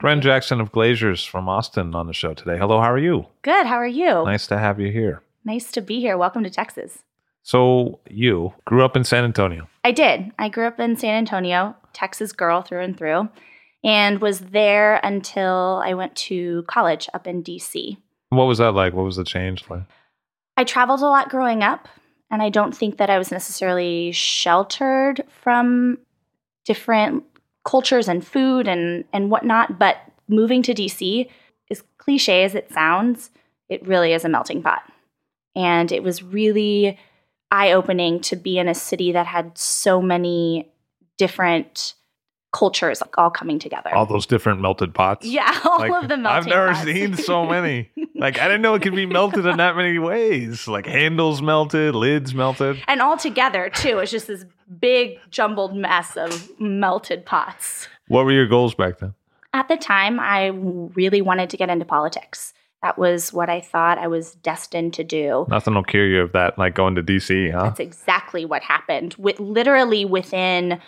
Carenn Jackson of Glazer's from Austin on the show today. Hello, how are you? Good. How are you? Nice to have you here. Nice to be here. Welcome to Texas. So, you grew up in San Antonio. I did. I grew up in San Antonio, Texas girl through and through, and was there until I went to college up in DC. What was that like? What was the change like? I traveled a lot growing up, and I don't think that I was necessarily sheltered from different cultures and food and, and whatnot. But moving to DC, as cliche as it sounds, it really is a melting pot. And it was really eye opening to be in a city that had so many different cultures like, all coming together. All those different melted pots. yeah, all Like, of the melting I've never pots. seen so many. Like I didn't know it could be melted in that many ways. Like handles melted, lids melted. and all together too. It's just this big jumbled mess of melted pots. What were your goals back then? At the time, I really wanted to get into politics. That was what I thought I was destined to do. Nothing will cure you of that, like going to DC, huh? That's exactly what happened. With literally within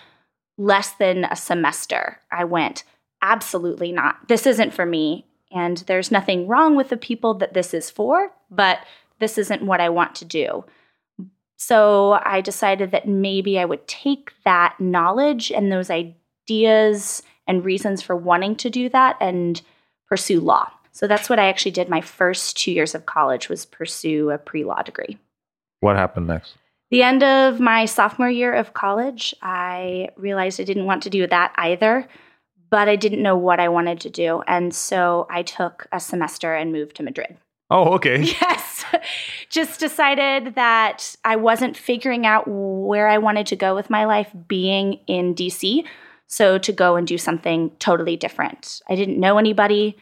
less than a semester, I went, absolutely not. This isn't for me. And there's nothing wrong with the people that this is for, but this isn't what I want to do. So I decided that maybe I would take that knowledge and those ideas and reasons for wanting to do that and pursue law. So that's what I actually did my first 2 years of college was pursue a pre-law degree. What happened next? The end of my sophomore year of college, I realized I didn't want to do that either, but I didn't know what I wanted to do. And so I took a semester and moved to Madrid. Oh, okay. Yes. Just decided that I wasn't figuring out where I wanted to go with my life being in DC. So to go and do something totally different. I didn't know anybody.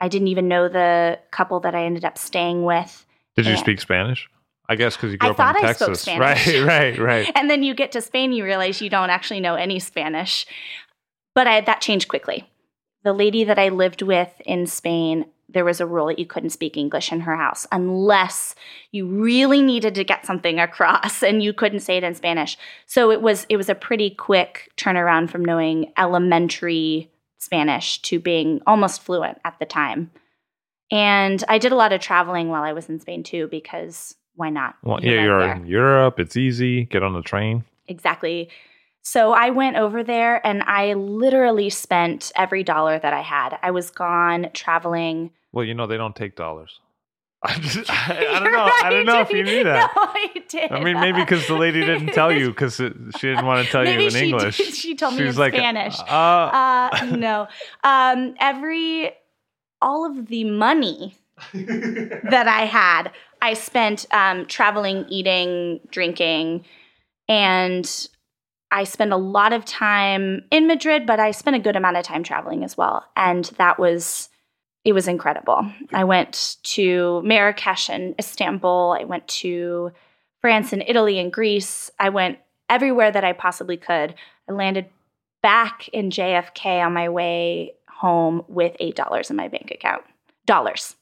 I didn't even know the couple that I ended up staying with. Did you speak Spanish? I guess because you grew I up thought in I spoke Texas. Spanish. Right, right, right. And then you get to Spain, you realize you don't actually know any Spanish. But I, that changed quickly. The lady that I lived with in Spain, there was a rule that you couldn't speak English in her house unless you really needed to get something across and you couldn't say it in Spanish. So it was it was a pretty quick turnaround from knowing elementary Spanish to being almost fluent at the time. And I did a lot of traveling while I was in Spain too because why not? Well, yeah, you're there. in Europe. It's easy. Get on the train. Exactly. So I went over there and I literally spent every dollar that I had. I was gone traveling. Well, you know they don't take dollars. I, just, I, I don't know. I don't know if you knew that. No, I did. I mean, maybe because the lady didn't tell you because she didn't want to tell Maybe you in she English. did- she told me She in like, Spanish. Uh, Uh, no. Um, every, all of the money that I had, I spent um, traveling, eating, drinking, and I spent a lot of time in Madrid, but I spent a good amount of time traveling as well. And that was, it was incredible. I went to Marrakesh and Istanbul. I went to France and Italy and Greece. I went everywhere that I possibly could. I landed back in JFK on my way home with $8 in my bank account. Dollars.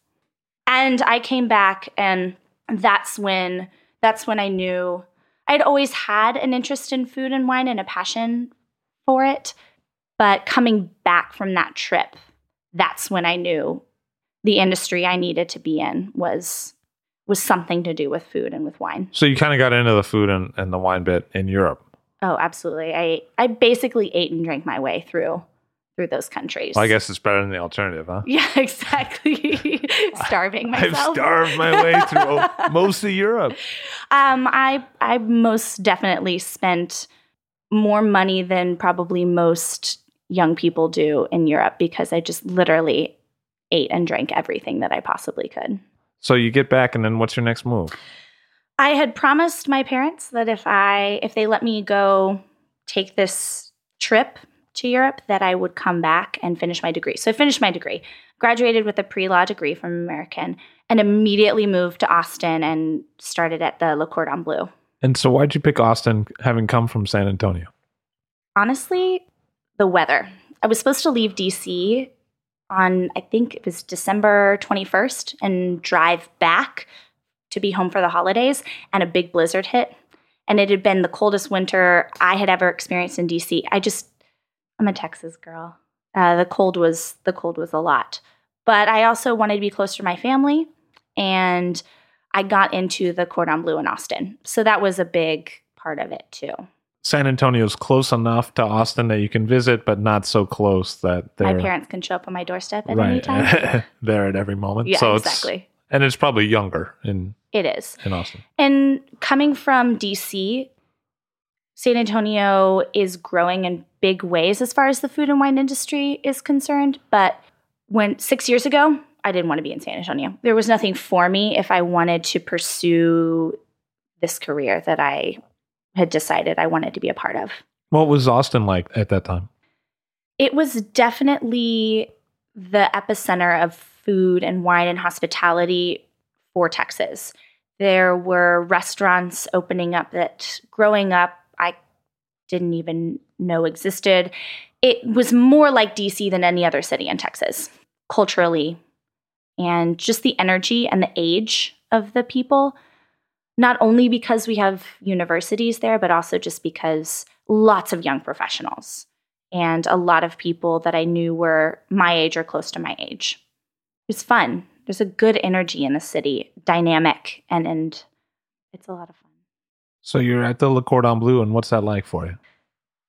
And I came back, and that's when That's when I knew I'd always had an interest in food and wine and a passion for it. But coming back from that trip, that's when I knew the industry I needed to be in was was something to do with food and with wine. So you kind of got into the food and, and the wine bit in Europe. Oh, absolutely. I I basically ate and drank my way through through those countries. Well, I guess it's better than the alternative, huh? Yeah, exactly. Starving myself. I've starved my way through most of Europe. Um, I I most definitely spent more money than probably most young people do in Europe because I just literally ate and drank everything that I possibly could. So you get back, and then what's your next move? I had promised my parents that if I if they let me go take this trip to Europe that I would come back and finish my degree. So I finished my degree, graduated with a pre-law degree from American and immediately moved to Austin and started at the Le Cordon Bleu. And so why'd you pick Austin having come from San Antonio? Honestly, the weather. I was supposed to leave DC on I think it was December 21st and drive back to be home for the holidays and a big blizzard hit and it had been the coldest winter I had ever experienced in DC. I just I'm a Texas girl. Uh, the cold was the cold was a lot, but I also wanted to be close to my family, and I got into the Cordon Bleu in Austin, so that was a big part of it too. San Antonio's close enough to Austin that you can visit, but not so close that My parents can show up on my doorstep at any right time. there at every moment. yeah, so it's, exactly. and it's probably younger in It is. in Austin. And coming from DC, San Antonio is growing in big ways as far as the food and wine industry is concerned. But when six years ago, I didn't want to be in San Antonio. There was nothing for me if I wanted to pursue this career that I had decided I wanted to be a part of. What was Austin like at that time? It was definitely the epicenter of food and wine and hospitality for Texas. There were restaurants opening up that growing up didn't even know existed. It was more like DC than any other city in Texas, culturally, and just the energy and the age of the people. Not only because we have universities there, but also just because lots of young professionals and a lot of people that I knew were my age or close to my age. It was fun. There's a good energy in the city, dynamic, and and it's a lot of fun. So you're at the Le Cordon Bleu, and what's that like for you?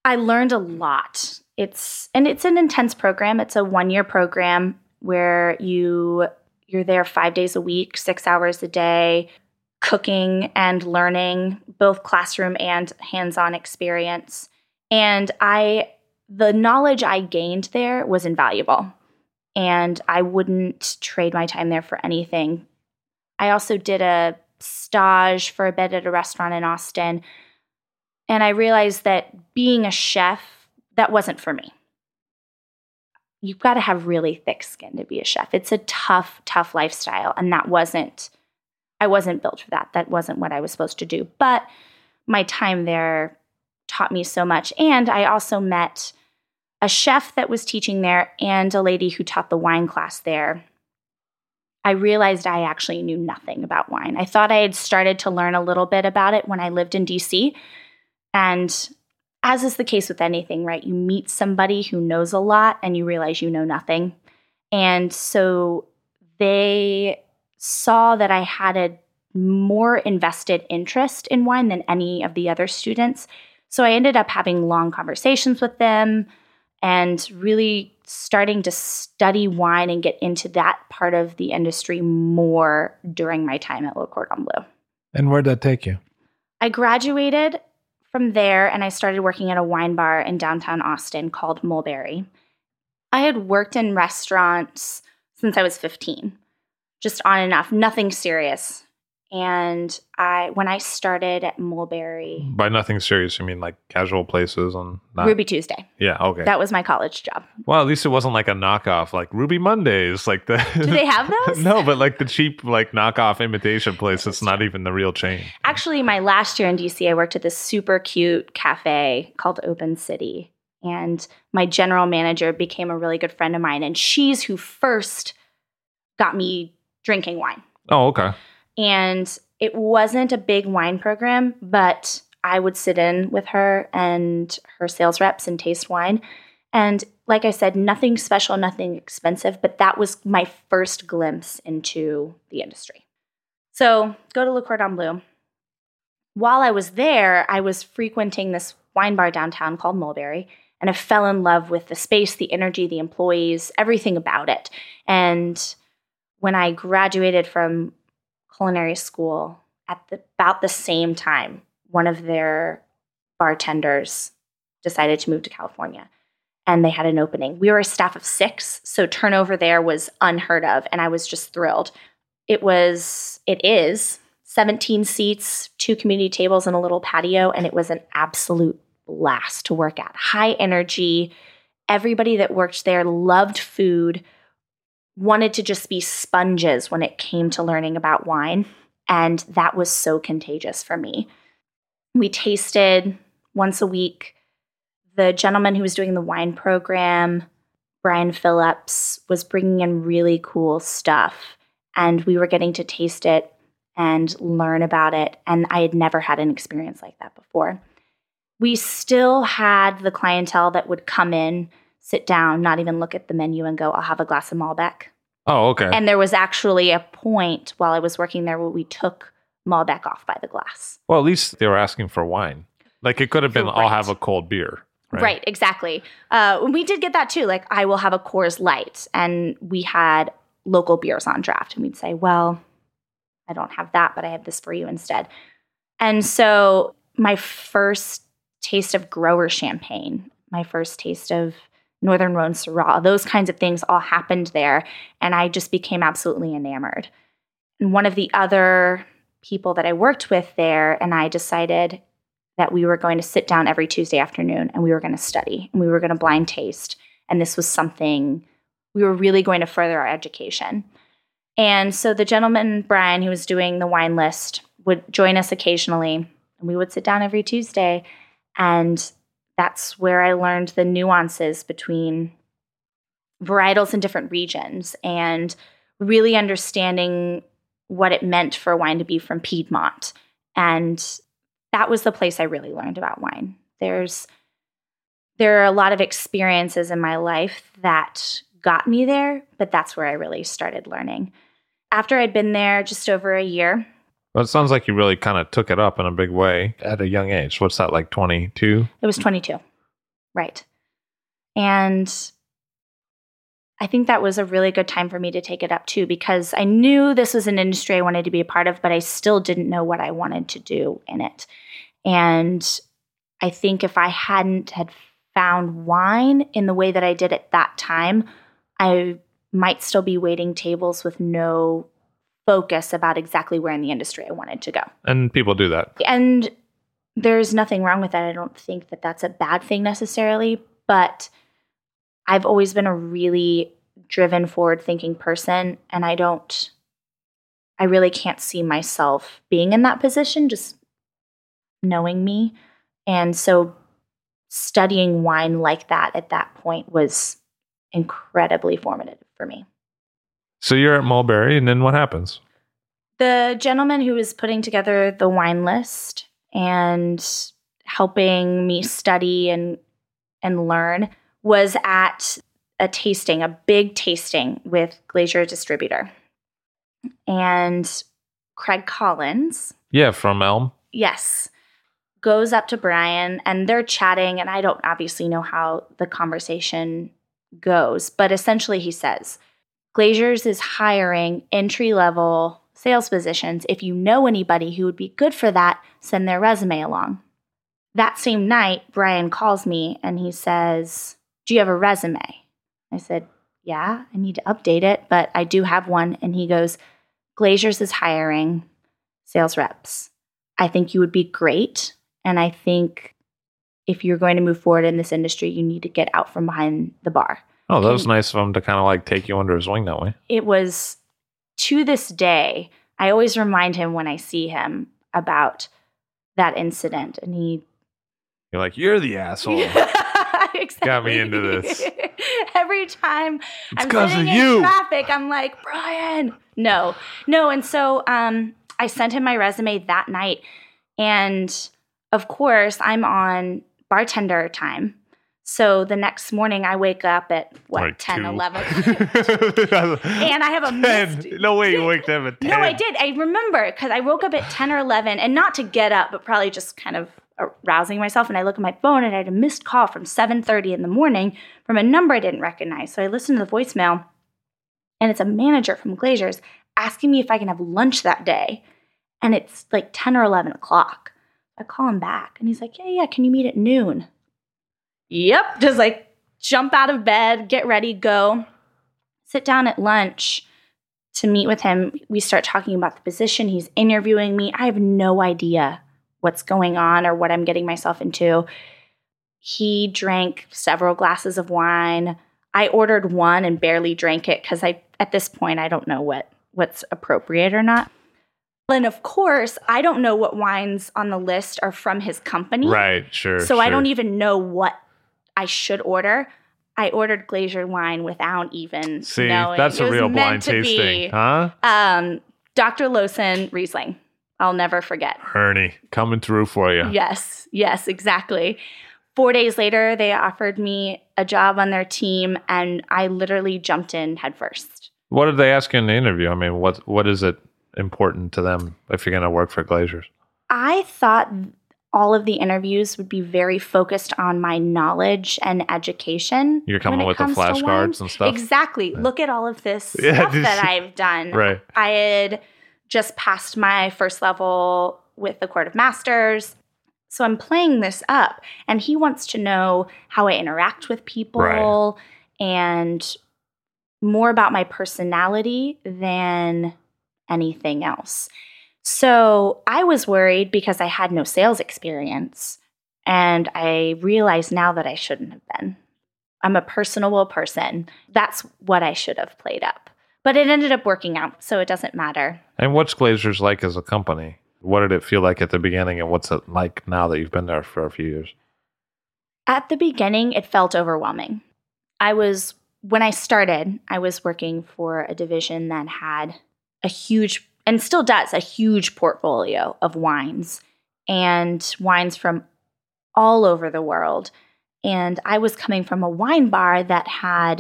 I learned a lot. It's and it's an intense program. It's a one year program where you you're there five days a week, six hours a day, cooking and learning, both classroom and hands on experience. And I the knowledge I gained there was invaluable. And I wouldn't trade my time there for anything. I also did a stage for a bit at a restaurant in Austin. And I realized that being a chef, that wasn't for me. You've got to have really thick skin to be a chef. It's a tough, tough lifestyle. And that wasn't, I wasn't built for that. That wasn't what I was supposed to do. But my time there taught me so much. And I also met a chef that was teaching there and a lady who taught the wine class there. I realized I actually knew nothing about wine. I thought I had started to learn a little bit about it when I lived in DC. And as is the case with anything, right? You meet somebody who knows a lot and you realize you know nothing. And so they saw that I had a more invested interest in wine than any of the other students. So I ended up having long conversations with them and really starting to study wine and get into that part of the industry more during my time at Le Cordon Bleu. And where'd that take you? I graduated from there and I started working at a wine bar in downtown Austin called Mulberry. I had worked in restaurants since I was 15, just on and off, nothing serious. And I, when I started at Mulberry, By nothing serious, you mean like casual places on not, Ruby Tuesday, Yeah, okay. that was my college job. well, at least it wasn't like a knockoff, like Ruby Mondays, like the. Do they have those? no, but like the cheap, like knockoff imitation place. It's not even the real chain. Actually, my last year in DC, I worked at this super cute cafe called Open City. And my general manager became a really good friend of mine. And she's who first got me drinking wine. Oh, okay. And It wasn't a big wine program, but I would sit in with her and her sales reps and taste wine. And like I said, nothing special, nothing expensive, but that was my first glimpse into the industry. So go to Le Cordon Bleu. While I was there, I was frequenting this wine bar downtown called Mulberry, and I fell in love with the space, the energy, the employees, everything about it. And when I graduated from culinary school at the, about the same time, one of their bartenders decided to move to California and they had an opening. We were a staff of six, so turnover there was unheard of, and I was just thrilled. It was, it is 17 seats, two community tables, and a little patio, and it was an absolute blast to work at. High energy. Everybody that worked there loved food, wanted to just be sponges when it came to learning about wine. And that was so contagious for me. We tasted once a week the gentleman who was doing the wine program, Brian Phillips, was bringing in really cool stuff. And we were getting to taste it and learn about it. And I had never had an experience like that before. We still had the clientele that would come in, sit down, not even look at the menu, and go, I'll have a glass of Malbec. Oh, okay. And there was actually a point while I was working there where we took Malbec off by the glass. well, at least they were asking for wine. Like it could have been, I'll have a cold beer. Right. Right, exactly. Uh, we did get that too. Like, I will have a Coors Light, and we had local beers on draft, and we'd say, "Well, I don't have that, but I have this for you instead." And so, my first taste of grower champagne, my first taste of Northern Rhone Syrah, those kinds of things all happened there, and I just became absolutely enamored. And one of the other people that I worked with there, and I decided that we were going to sit down every Tuesday afternoon and we were going to study and we were going to blind taste. And this was something we were really going to further our education. And so the gentleman, Brian, who was doing the wine list, would join us occasionally. And we would sit down every Tuesday. And that's where I learned the nuances between varietals in different regions and really understanding what it meant for wine to be from Piedmont. And that was the place I really learned about wine. There's there are a lot of experiences in my life that got me there, but that's where I really started learning. After I'd been there just over a year, Well, it sounds like you really kind of took it up in a big way at a young age. What's that, like 22? it was 22. Right. And I think that was a really good time for me to take it up too because I knew this was an industry I wanted to be a part of, but I still didn't know what I wanted to do in it. And I think if I hadn't had found wine in the way that I did at that time, I might still be waiting tables with no focus about exactly where in the industry I wanted to go. And people do that. And there's nothing wrong with that. I don't think that that's a bad thing necessarily, but I've always been a really driven, forward thinking person. And I don't, I really can't see myself being in that position, just knowing me. And so studying wine like that at that point was incredibly formative for me. So you're at Mulberry, and then what happens? The gentleman who was putting together the wine list and helping me study and and learn was at a tasting, a big tasting with Glazer Distributor. And Craig Collins, Yeah, from Elm. yes, goes up to Brian and they're chatting and I don't obviously know how the conversation goes, but essentially he says, Glazer's is hiring entry level sales positions. If you know anybody who would be good for that, send their resume along. That same night, Brian calls me and he says, Do you have a resume? I said, Yeah, I need to update it, but I do have one. And he goes, Glazer's is hiring sales reps. I think you would be great. And I think if you're going to move forward in this industry, you need to get out from behind the bar Oh, that was nice of him to kind of like take you under his wing that way. it was to this day, I always remind him when I see him about that incident. And he You're like, you're the asshole. exactly. Got me into this. Every time It's I'm sitting of in you. traffic, I'm like, Brian. No, no. And so um, I sent him my resume that night. And of course, I'm on bartender time. So the next morning, I wake up at what, Like 10, two. 11. and I have a ten. missed- No way you waked up at ten. No, I did. I remember because I woke up at 10 or 11 and not to get up, but probably just kind of arousing myself. And I look at my phone and I had a missed call from 7.30 in the morning from a number I didn't recognize. So I listened to the voicemail and it's a manager from Glazer's asking me if I can have lunch that day. And it's like 10 or 11 o'clock. I call him back and he's like, yeah, yeah, can you meet at noon? Yep. Just like jump out of bed, get ready, go. Sit down at lunch to meet with him. We start talking about the position. He's interviewing me. I have no idea what's going on or what I'm getting myself into. He drank several glasses of wine. I ordered one and barely drank it because I at this point I don't know what what's appropriate or not. And of course, I don't know what wines on the list are from his company. Right, sure. So I don't even know what I should order. I ordered Glazer wine without even see. knowing. That's It a real blind tasting, be, huh? Um, Dr. Loosen Riesling. I'll never forget. Ernie coming through for you. Yes, yes, exactly. Four days later, they offered me a job on their team, and I literally jumped in headfirst. What did they ask you in the interview? I mean, what what is it important to them if you're going to work for Glazer's? I thought all of the interviews would be very focused on my knowledge and education. You're coming with the flashcards and stuff. Exactly. Look at all of this Yeah, stuff that I've done. Right. I had just passed my first level with the Court of Masters. So I'm playing this up, and he wants to know how I interact with people Right. and more about my personality than anything else. So I was worried because I had no sales experience. And I realize now that I shouldn't have been. I'm a personable person. That's what I should have played up. But it ended up working out, so it doesn't matter. And what's Glazer's like as a company? What did it feel like at the beginning, and what's it like now that you've been there for a few years? At the beginning, it felt overwhelming. I was, when I started, I was working for a division that had a huge, and still does, a huge portfolio of wines and wines from all over the world. And I was coming from a wine bar that had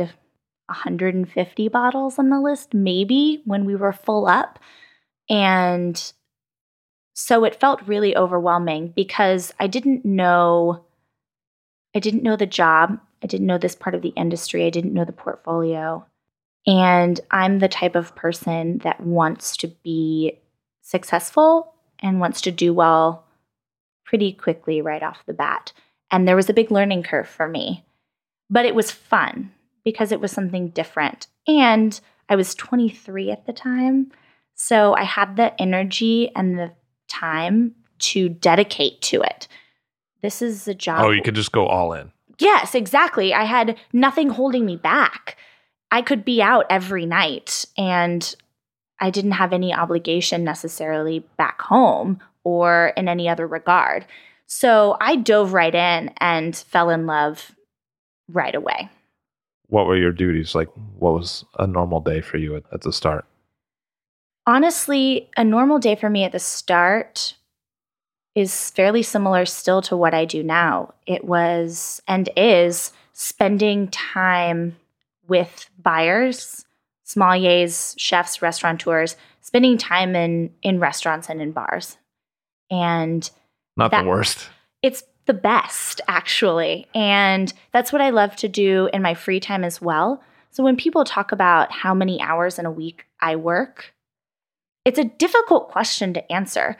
150 bottles on the list, maybe when we were full up. And so it felt really overwhelming because I didn't know I didn't know the job. I didn't know this part of the industry. I didn't know the portfolio. And I'm the type of person that wants to be successful and wants to do well pretty quickly right off the bat. And there was a big learning curve for me. But it was fun because it was something different. And I was 23 at the time. So I had the energy and the time to dedicate to it. This is a job. Oh, you could just go all in. Yes, exactly. I had nothing holding me back. I could be out every night and I didn't have any obligation necessarily back home or in any other regard. So I dove right in and fell in love right away. What were your duties? Like, what was a normal day for you at, at the start? Honestly, a normal day for me at the start is fairly similar still to what I do now. It was and is spending time with buyers, sommeliers, chefs, restaurateurs, spending time in in restaurants and in bars. And Not That- the worst. it's the best actually and that's what i love to do in my free time as well so when people talk about how many hours in a week i work it's a difficult question to answer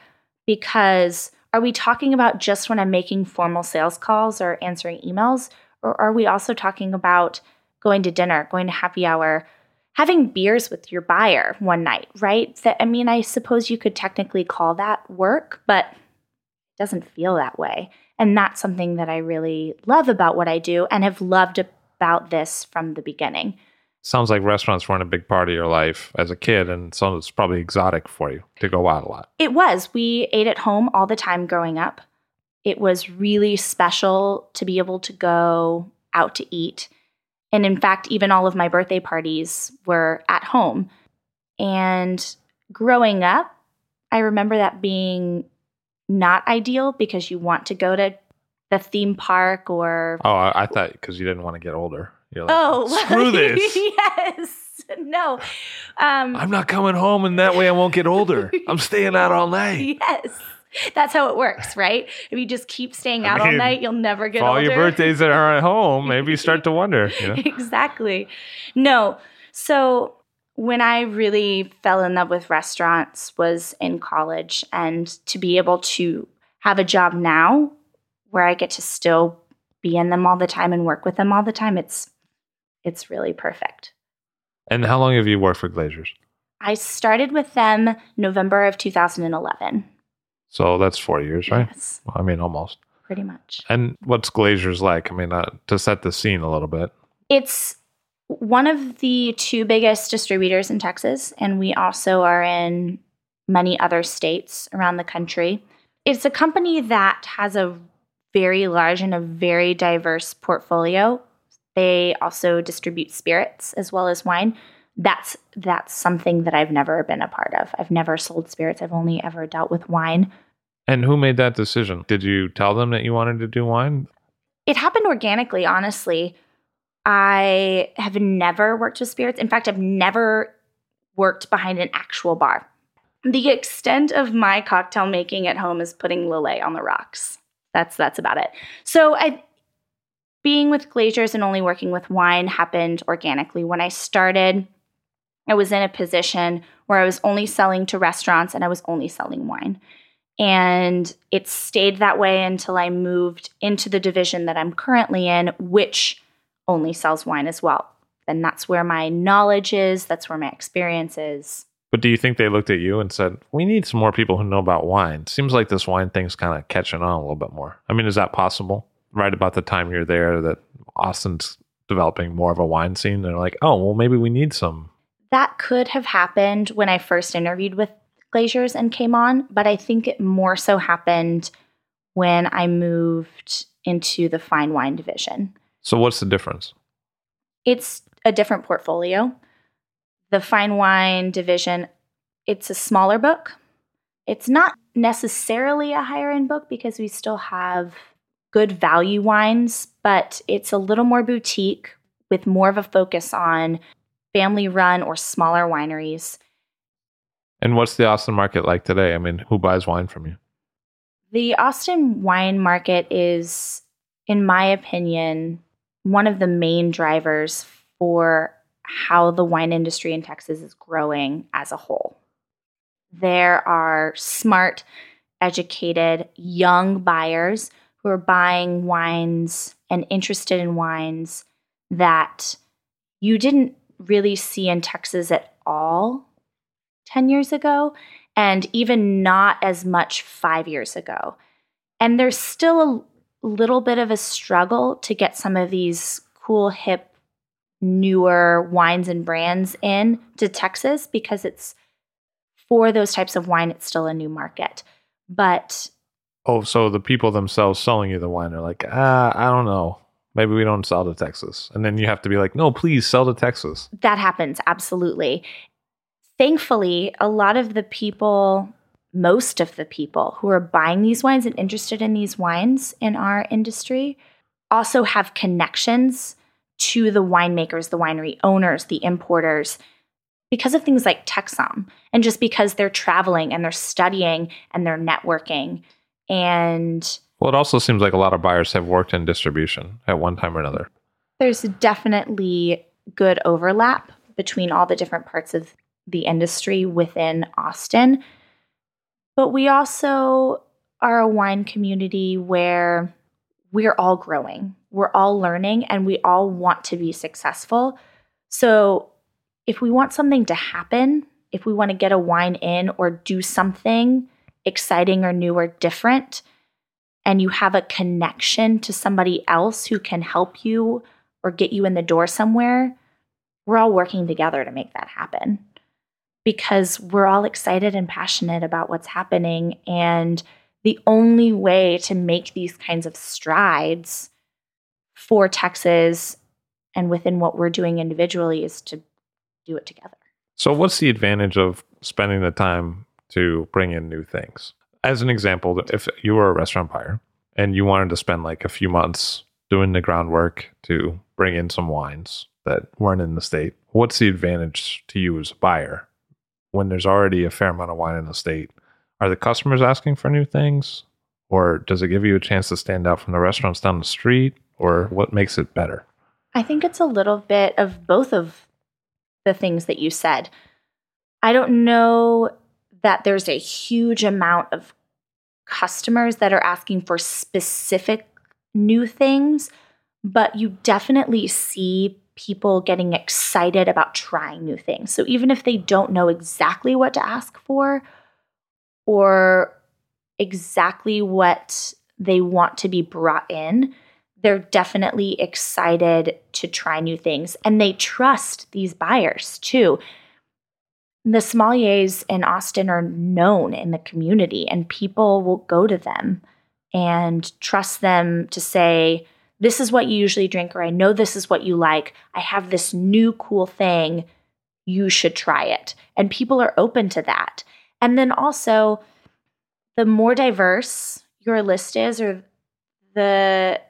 because are we talking about just when i'm making formal sales calls or answering emails or are we also talking about going to dinner going to happy hour having beers with your buyer one night right that i mean i suppose you could technically call that work but it doesn't feel that way. And that's something that I really love about what I do and have loved about this from the beginning. Sounds like restaurants weren't a big part of your life as a kid, and so it's probably exotic for you to go out a lot. It was. We ate at home all the time growing up. It was really special to be able to go out to eat. And in fact, even all of my birthday parties were at home. And growing up, I remember that being not ideal because you want to go to the theme park or Oh, I, I thought because you didn't want to get older. You're like, oh screw this. yes no um I'm not coming home, and that way I won't get older. I'm staying out all night. yes that's how it works right if you just keep staying I out all night you'll never get all your birthdays that are at home, maybe you start to wonder. You know? exactly. No. So when I really fell in love with restaurants was in college and to be able to have a job now where I get to still be in them all the time and work with them all the time, it's it's really perfect. And how long have you worked for Glazer's? I started with them November of 2011. So that's four years, right? Yes, Well, I mean, almost. pretty much. And what's Glazer's like? I mean, uh, to set the scene a little bit. It's one of the two biggest distributors in Texas, and we also are in many other states around the country. It's a company that has a very large and a very diverse portfolio. They also distribute spirits as well as wine. That's that's something that I've never been a part of. I've never sold spirits. I've only ever dealt with wine. And who made that decision? Did you tell them that you wanted to do wine? It happened organically, honestly. I have never worked with spirits. In fact, I've never worked behind an actual bar. The extent of my cocktail making at home is putting Lillet on the rocks. That's that's about it. So I being with Glazer's and only working with wine happened organically. When I started, I was in a position where I was only selling to restaurants and I was only selling wine. And it stayed that way until I moved into the division that I'm currently in, which only sells wine as well. And that's where my knowledge is, that's where my experience is. But do you think they looked at you and said, "We need some more people who know about wine"? Seems like this wine thing's kind of catching on a little bit more. I mean, is that possible? Right about the time you're there, that Austin's developing more of a wine scene. They're like, "Oh, well, maybe we need some." That could have happened when I first interviewed with Glazer's and came on, but I think it more so happened when I moved into the fine wine division. So, what's the difference? It's a different portfolio. The fine wine division, it's a smaller book. It's not necessarily a higher end book because we still have good value wines, but it's a little more boutique with more of a focus on family run or smaller wineries. And what's the Austin market like today? I mean, who buys wine from you? The Austin wine market is, in my opinion, one of the main drivers for how the wine industry in Texas is growing as a whole. There are smart, educated, young buyers who are buying wines and interested in wines that you didn't really see in Texas at all 10 years ago, and even not as much five years ago. And there's still a little bit of a struggle to get some of these cool, hip, newer wines and brands in to Texas because it's for those types of wine, it's still a new market. But Oh, so the people themselves selling you the wine are like, ah, I don't know. Maybe we don't sell to Texas. And then you have to be like, no, please sell to Texas. that happens absolutely. Thankfully, a lot of the people, most of the people who are buying these wines and interested in these wines in our industry also have connections to the winemakers, the winery owners, the importers because of things like TEXSOM and just because they're traveling and they're studying and they're networking. And Well, it also seems like a lot of buyers have worked in distribution at one time or another. there's definitely good overlap between all the different parts of the industry within Austin. But we also are a wine community where we're all growing, we're all learning, and we all want to be successful. So if we want something to happen, if we want to get a wine in or do something exciting or new or different, and you have a connection to somebody else who can help you or get you in the door somewhere, we're all working together to make that happen because we're all excited and passionate about what's happening. And the only way to make these kinds of strides for Texas and within what we're doing individually is to do it together. So, what's the advantage of spending the time to bring in new things. As an example, if you were a restaurant buyer and you wanted to spend like a few months doing the groundwork to bring in some wines that weren't in the state, what's the advantage to you as a buyer when there's already a fair amount of wine in the state? Are the customers asking for new things? Or does it give you a chance to stand out from the restaurants down the street? Or what makes it better? I think it's a little bit of both of the things that you said. I don't know that there's a huge amount of customers that are asking for specific new things, but you definitely see people getting excited about trying new things. So even if they don't know exactly what to ask for or exactly what they want to be brought in, they're definitely excited to try new things and they trust these buyers too. The sommeliers in Austin are known in the community and people will go to them and trust them to say, This is what you usually drink, or I know this is what you like. I have this new cool thing. You should try it. And people are open to that. And then also, the more diverse your list is, or the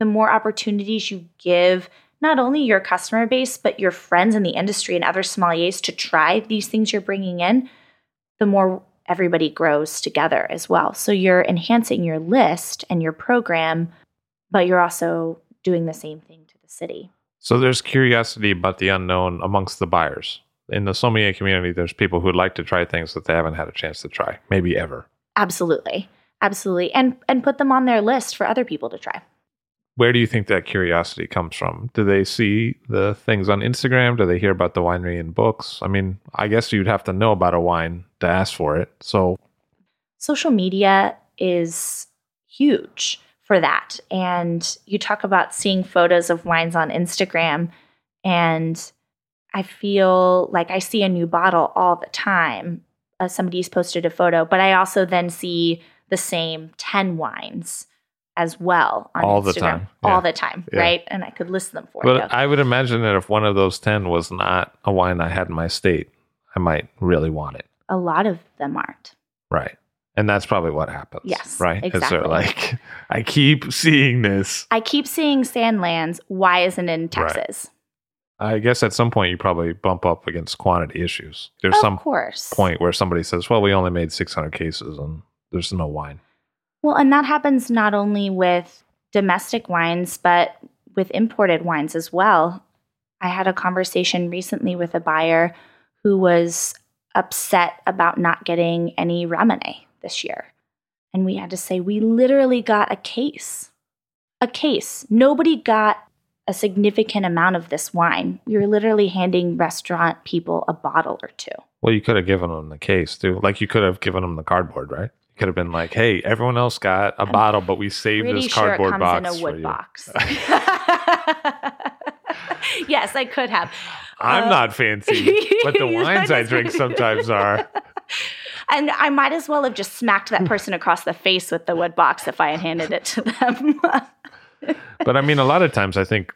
the more opportunities you give not only your customer base but your friends in the industry and other sommeliers to try these things you're bringing in, the more everybody grows together as well. So you're enhancing your list and your program, but you're also doing the same thing to the city. So there's curiosity about the unknown amongst the buyers. In the sommelier community, there's people who would like to try things that they haven't had a chance to try, maybe ever. Absolutely. Absolutely. And and put them on their list for other people to try. Where do you think that curiosity comes from? Do they see the things on Instagram? Do they hear about the winery in books? I mean, I guess you'd have to know about a wine to ask for it. So social media is huge for that. And you talk about seeing photos of wines on Instagram and I feel like I see a new bottle all the time. Uh, somebody's posted a photo, but I also then see the same 10 wines as well on All Instagram the time. all the time, Yeah. right? And I could list them for But you. But I would imagine that if one of those 10 was not a wine I had in my state, I might really want it. a lot of them aren't. Right. And that's probably what happens. Yes, Right. Is exactly. they're like, I keep seeing this. I keep seeing Sandlands. Why isn't it in Texas? I guess at some point you probably bump up against quantity issues. There's of some course. point where somebody says, well, we only made 600 cases and there's no wine. Well, and that happens not only with domestic wines, but with imported wines as well. I had a conversation recently with a buyer who was upset about not getting any Ramune this year. And we had to say, we literally got a case. A case. Nobody got a significant amount of this wine. We were literally handing restaurant people a bottle or two. Well, you could have given them the case too. Like you could have given them the cardboard, right? Could have been like, hey, everyone else got a bottle, but we saved this sure cardboard box in a for wood you. box. yes, I could have. I'm Uh, not fancy, but the wines I drink sometimes are. And I might as well have just smacked that person across the face with the wood box if I had handed it to them. But I mean, a lot of times I think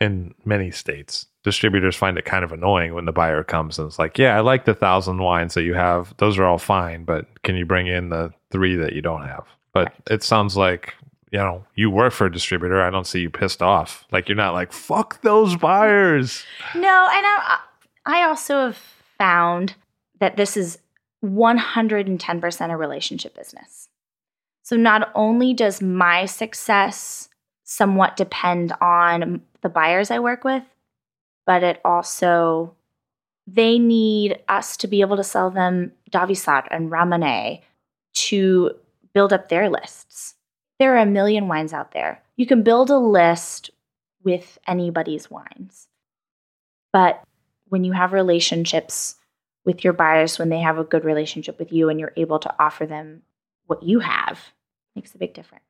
in many states, distributors find it kind of annoying when the buyer comes and it's like, yeah, I like the thousand wines that you have. Those are all fine, but can you bring in the three that you don't have? But it sounds like, you know, you work for a distributor. I don't see you pissed off. Like you're not like, fuck those buyers. no, and I, I also have found that this is 110% a relationship business. So not only does my success somewhat depend on the buyers I work with, but it also they need us to be able to sell them Dauvissat and Ramune to build up their lists. There are a million wines out there. You can build a list with anybody's wines. But when you have relationships with your buyers, when they have a good relationship with you and you're able to offer them what you have, makes a big difference.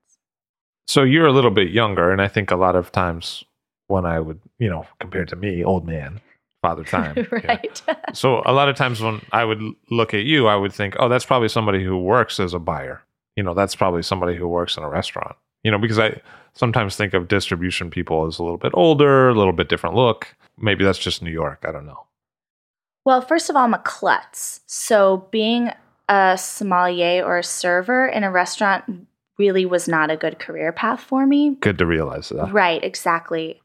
So you're a little bit younger. And I think a lot of times when I would, you know, compared to me, old man, father time. yeah. right. So a lot of times when I would look at you, I would think, oh, that's probably somebody who works as a buyer. You know, that's probably somebody who works in a restaurant. You know, because I sometimes think of distribution people as a little bit older, a little bit different look. Maybe that's just New York. I don't know. Well, first of all, I'm a klutz. So being a sommelier or a server in a restaurant really was not a good career path for me. Good to realize that. Right, exactly.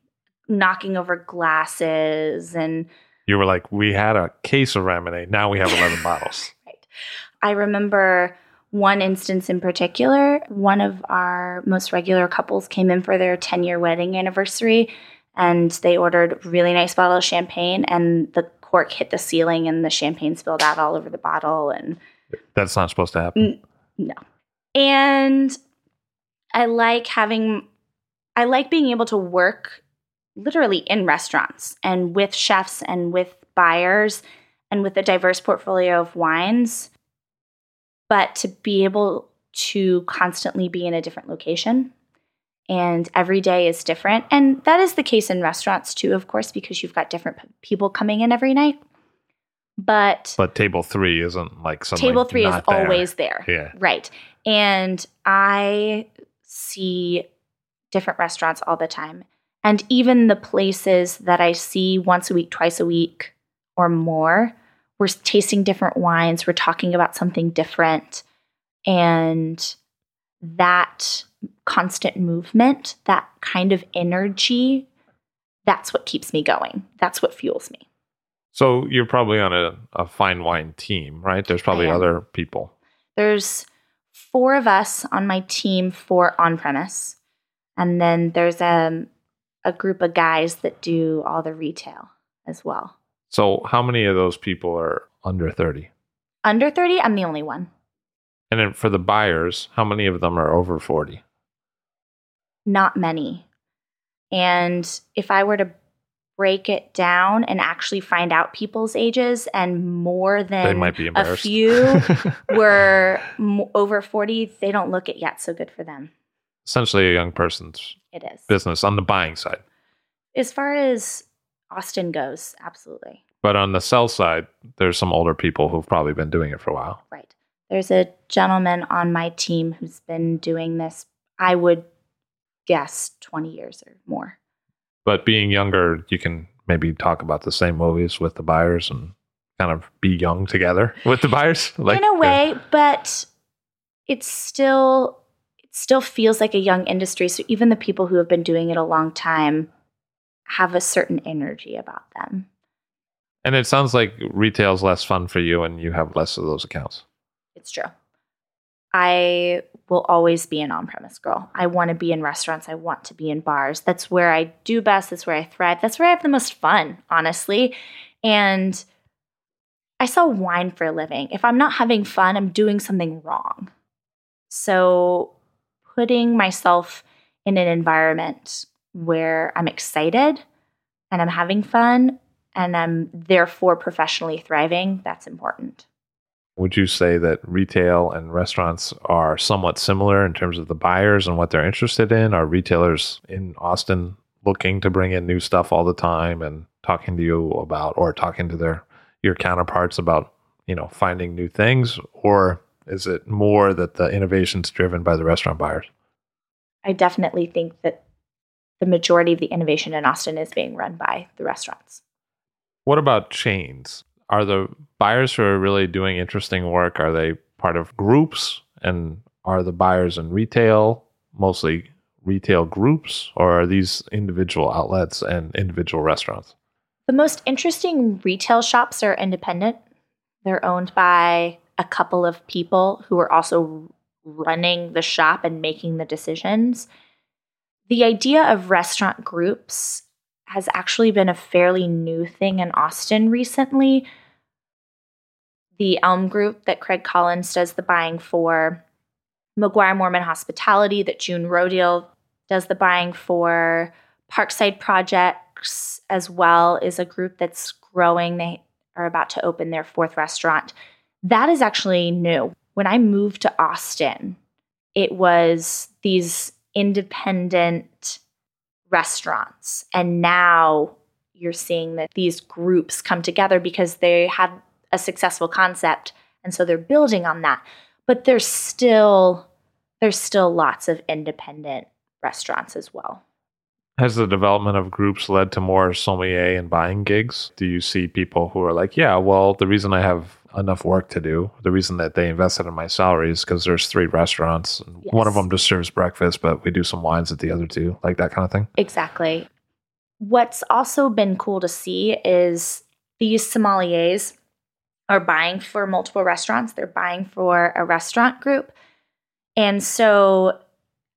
Knocking over glasses and You were like, we had a case of Ramonade. Now we have 11 bottles. right. I remember one instance in particular. One of our most regular couples came in for their 10 year wedding anniversary and they ordered really nice bottle of champagne and the cork hit the ceiling and the champagne spilled out all over the bottle and That's not supposed to happen. no. And I like having I like being able to work literally in restaurants and with chefs and with buyers and with a diverse portfolio of wines. But to be able to constantly be in a different location and every day is different. And that is the case in restaurants too of course because you've got different p- people coming in every night. But But table three isn't like suddenly table three is there. always there. Yeah. right. And i see different restaurants all the time and even the places that i see once a week twice a week or more we're tasting different wines we're talking about something different. And that constant movement that kind of energy that's what keeps me going. That's what fuels me. So you're probably on a, a fine wine team, right? There's probably other people. There's four of us on my team for on premise, and then there's a a group of guys that do all the retail as well. So how many of those people are under 30? Under thirty, I'm the only one. And then for the buyers, how many of them are over 40? Not many. And if I were to break it down and actually find out people's ages, and more than They might be a few were over forty, they don't look it yet. So good for them. Essentially a young person's It is. business on the buying side. As far as Austin goes, absolutely. But on the sell side, there's some older people who've probably been doing it for a while. Right. There's a gentleman on my team who's been doing this, I would guess, 20 years or more. But being younger, you can maybe talk about the same movies with the buyers and kind of be young together with the buyers. Like, In a way, but it's still still feels like a young industry. So even the people who have been doing it a long time have a certain energy about them. And it sounds like retail's less fun for you and you have less of those accounts. It's true. I will always be an on premise girl. I want to be in restaurants. I want to be in bars. That's where I do best. That's where I thrive. That's where I have the most fun, honestly. And I sell wine for a living. If I'm not having fun, I'm doing something wrong. So putting myself in an environment where I'm excited and I'm having fun and I'm therefore professionally thriving, that's important. Would you say that retail and restaurants are somewhat similar in terms of the buyers and what they're interested in? Are retailers in Austin looking to bring in new stuff all the time and talking to you about or talking to their your counterparts about, you know, finding new things or is it more that the innovation's driven by the restaurant buyers? I definitely think that the majority of the innovation in Austin is being run by the restaurants. What about chains? Are the buyers who are really doing interesting work, are they part of groups? And are the buyers in retail mostly retail groups or are these individual outlets and individual restaurants? The most interesting retail shops are independent. They're owned by a couple of people who are also running the shop and making the decisions. The idea of restaurant groups has actually been a fairly new thing in Austin recently. The Elm Group that Craig Collins does the buying for, McGuire Moorman Hospitality that June Rodil does the buying for, Parkside Projects as well is a group that's growing. They are about to open their fourth restaurant. That is actually new. When I moved to Austin, it was these independent restaurants. And now you're seeing that these groups come together because they have a successful concept and so they're building on that. But there's still there's still lots of independent restaurants as well. Has the development of groups led to more sommelier and buying gigs? Do you see people who are like, yeah, well, the reason I have enough work to do. The reason that they invested in my salary is because there's three restaurants. And One of them just serves breakfast, but we do some wines at the other two, like that kind of thing. Exactly. What's also been cool to see is these sommeliers are buying for multiple restaurants. They're buying for a restaurant group. And so,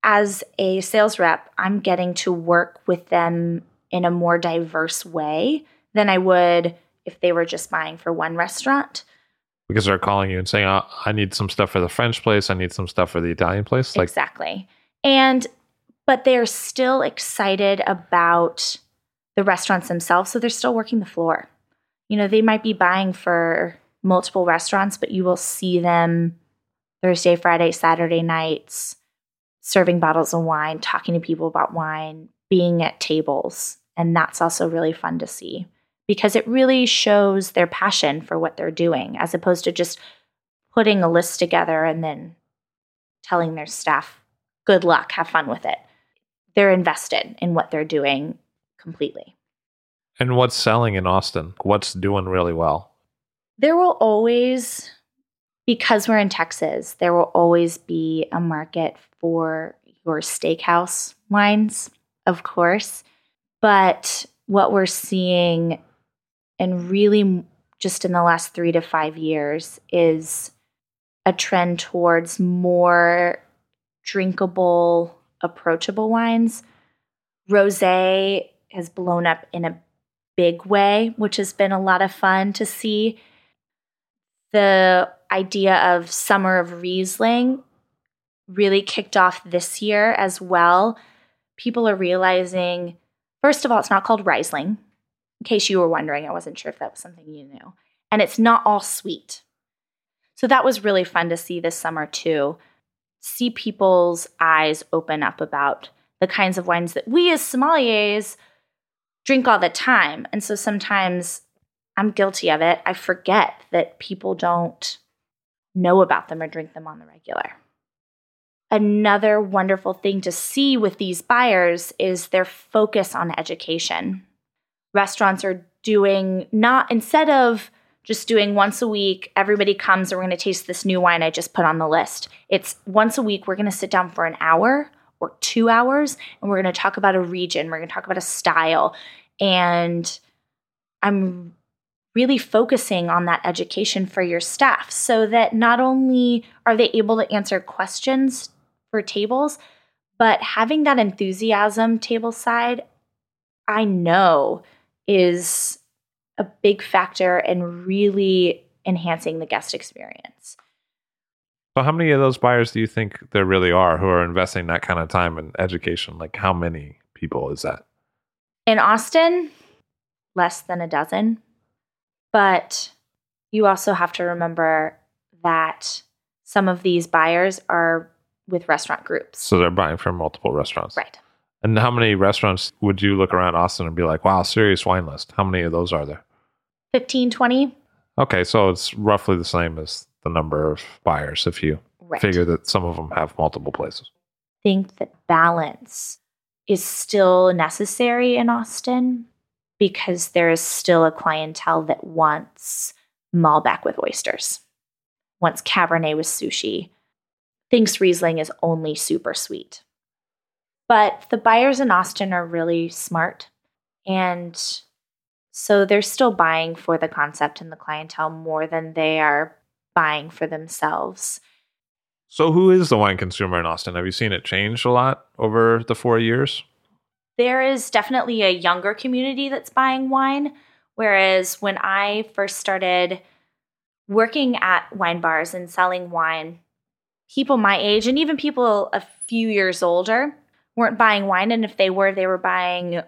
as a sales rep, I'm getting to work with them in a more diverse way than I would if they were just buying for one restaurant. Because they're calling you and saying, oh, I need some stuff for the French place. I need some stuff for the Italian place. Like, exactly. And but they're still excited about the restaurants themselves, so they're still working the floor. You know, they might be buying for multiple restaurants, but you will see them Thursday, Friday, Saturday nights serving bottles of wine, talking to people about wine, being at tables. And that's also really fun to see because it really shows their passion for what they're doing as opposed to just putting a list together and then telling their staff, good luck, have fun with it. They're invested in what they're doing completely. and what's selling in Austin? What's doing really well? There will always, because we're in Texas, there will always be a market for your steakhouse wines, of course. But what we're seeing, and really just in the last three to five years, is a trend towards more drinkable, approachable wines. Rose has blown up in a big way, which has been a lot of fun to see. The idea of Summer of Riesling really kicked off this year as well. People are realizing, first of all, it's not called Riesling. In case you were wondering, I wasn't sure if that was something you knew. And it's not all sweet. So that was really fun to see this summer too. See people's eyes open up about the kinds of wines that we as sommeliers drink all the time. And so sometimes I'm guilty of it. I forget that people don't know about them or drink them on the regular. Another wonderful thing to see with these buyers is their focus on education. Restaurants are doing not instead of just doing once a week, everybody comes and we're going to taste this new wine I just put on the list. It's once a week, we're going to sit down for an hour or two hours and we're going to talk about a region, we're going to talk about a style. And I'm really focusing on that education for your staff so that not only are they able to answer questions for tables, but having that enthusiasm table side, I know is a big factor in really enhancing the guest experience. So, how many of those buyers do you think there really are who are investing that kind of time in education? Like, how many people is that? In Austin, less than a dozen. But you also have to remember that some of these buyers are with restaurant groups. So, they're buying from multiple restaurants. Right. And how many restaurants would you look around Austin and be like, wow, serious wine list? How many of those are there? 15, 20. Okay, so it's roughly the same as the number of buyers if you Right. figure that some of them have multiple places. think that balance is still necessary in Austin because there is still a clientele that wants Malbec with oysters, wants Cabernet with sushi, thinks Riesling is only super sweet. But the buyers in Austin are really smart. And so they're still buying for the concept and the clientele more than they are buying for themselves. So, who is the wine consumer in Austin? Have you seen it change a lot over the four years? there is definitely a younger community that's buying wine. Whereas when I first started working at wine bars and selling wine, people my age and even people a few years older weren't buying wine. And if they were, they were buying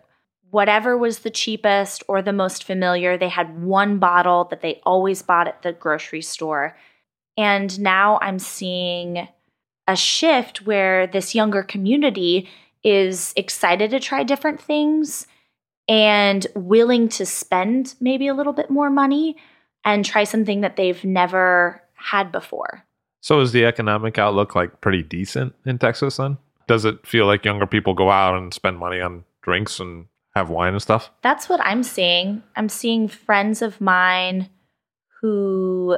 whatever was the cheapest or the most familiar. They had one bottle that they always bought at the grocery store. And now I'm seeing a shift where this younger community is excited to try different things and willing to spend maybe a little bit more money and try something that they've never had before. So, is the economic outlook like pretty decent in Texas then? Does it feel like younger people go out and spend money on drinks and have wine and stuff? That's what I'm seeing. I'm seeing friends of mine who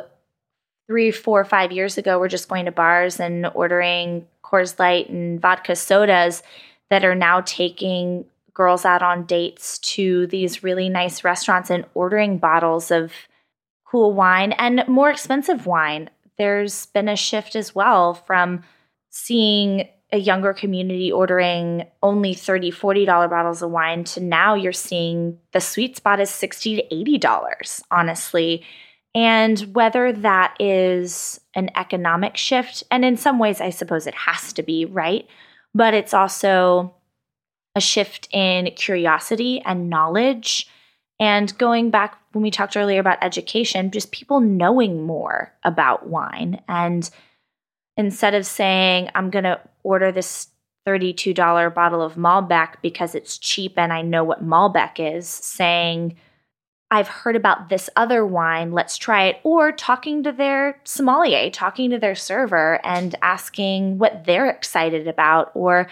three, four, five years ago were just going to bars and ordering Coors Light and vodka sodas that are now taking girls out on dates to these really nice restaurants and ordering bottles of cool wine and more expensive wine. There's been a shift as well from seeing a younger community ordering only $30, $40 bottles of wine to now you're seeing the sweet spot is 60 to $80, honestly. And whether that is an economic shift, and in some ways, I suppose it has to be, right? But it's also a shift in curiosity and knowledge. And going back when we talked earlier about education, just people knowing more about wine. And instead of saying, I'm going to order this $32 bottle of Malbec because it's cheap and I know what Malbec is, saying, I've heard about this other wine, let's try it. Or talking to their sommelier, talking to their server and asking what they're excited about or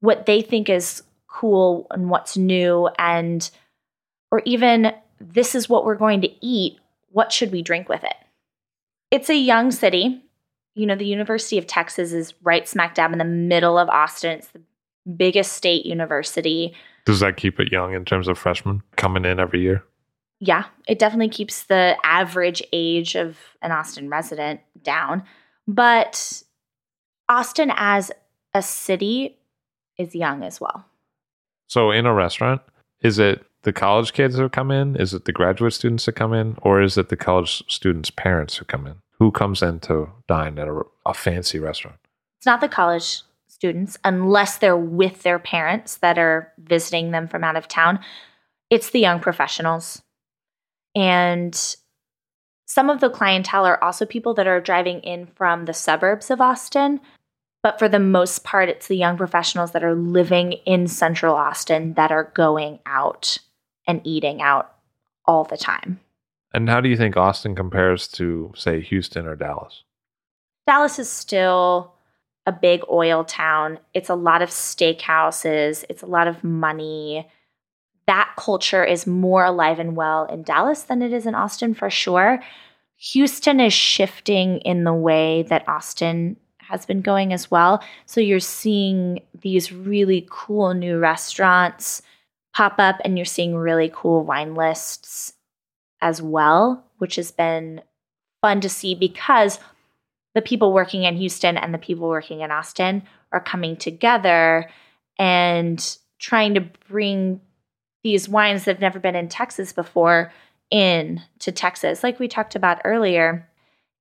what they think is cool and what's new. And, or even, this is what we're going to eat. What should we drink with it? It's a young city. You know, the University of Texas is right smack dab in the middle of Austin. It's the biggest state university. Does that keep it young in terms of freshmen coming in every year? yeah, it definitely keeps the average age of an Austin resident down. But Austin as a city is young as well. So, in a restaurant, is it the college kids who come in? Is it the graduate students that come in? Or is it the college students' parents who come in? Who comes in to dine at a, a fancy restaurant? It's not the college students, unless they're with their parents that are visiting them from out of town. It's the young professionals and some of the clientele are also people that are driving in from the suburbs of Austin. But for the most part, it's the young professionals that are living in central Austin that are going out and eating out all the time. And how do you think Austin compares to, say, Houston or Dallas? Dallas is still a big oil town. It's a lot of steakhouses, it's a lot of money that culture is more alive and well in Dallas than it is in Austin for sure. Houston is shifting in the way that Austin has been going as well. So you're seeing these really cool new restaurants pop up and you're seeing really cool wine lists as well, which has been fun to see because the people working in Houston and the people working in Austin are coming together and trying to bring these wines that have never been in Texas before in to Texas. Like we talked about earlier,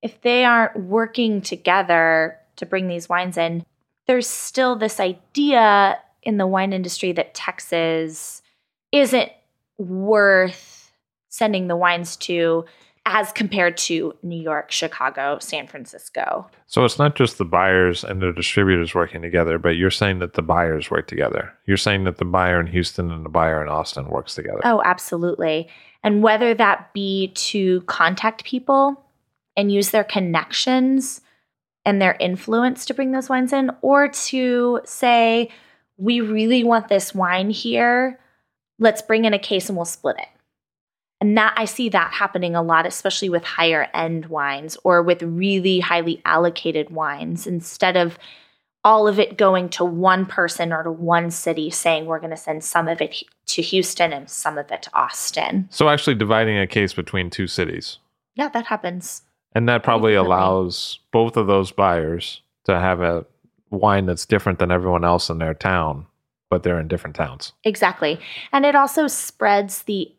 if they aren't working together to bring these wines in, there's still this idea in the wine industry that Texas isn't worth sending the wines to as compared to New York, Chicago, San Francisco. So it's not just the buyers and the distributors working together, but you're saying that the buyers work together. You're saying that the buyer in Houston and the buyer in Austin works together. Oh, absolutely. And whether that be to contact people and use their connections and their influence to bring those wines in, or to say, we really want this wine here. Let's bring in a case and we'll split it. And that I see that happening a lot, especially with higher end wines or with really highly allocated wines, instead of all of it going to one person or to one city saying we're going to send some of it to Houston and some of it to Austin. So actually dividing a case between two cities. Yeah, that happens. And that probably Definitely. allows both of those buyers to have a wine that's different than everyone else in their town, but they're in different towns. Exactly. And it also spreads the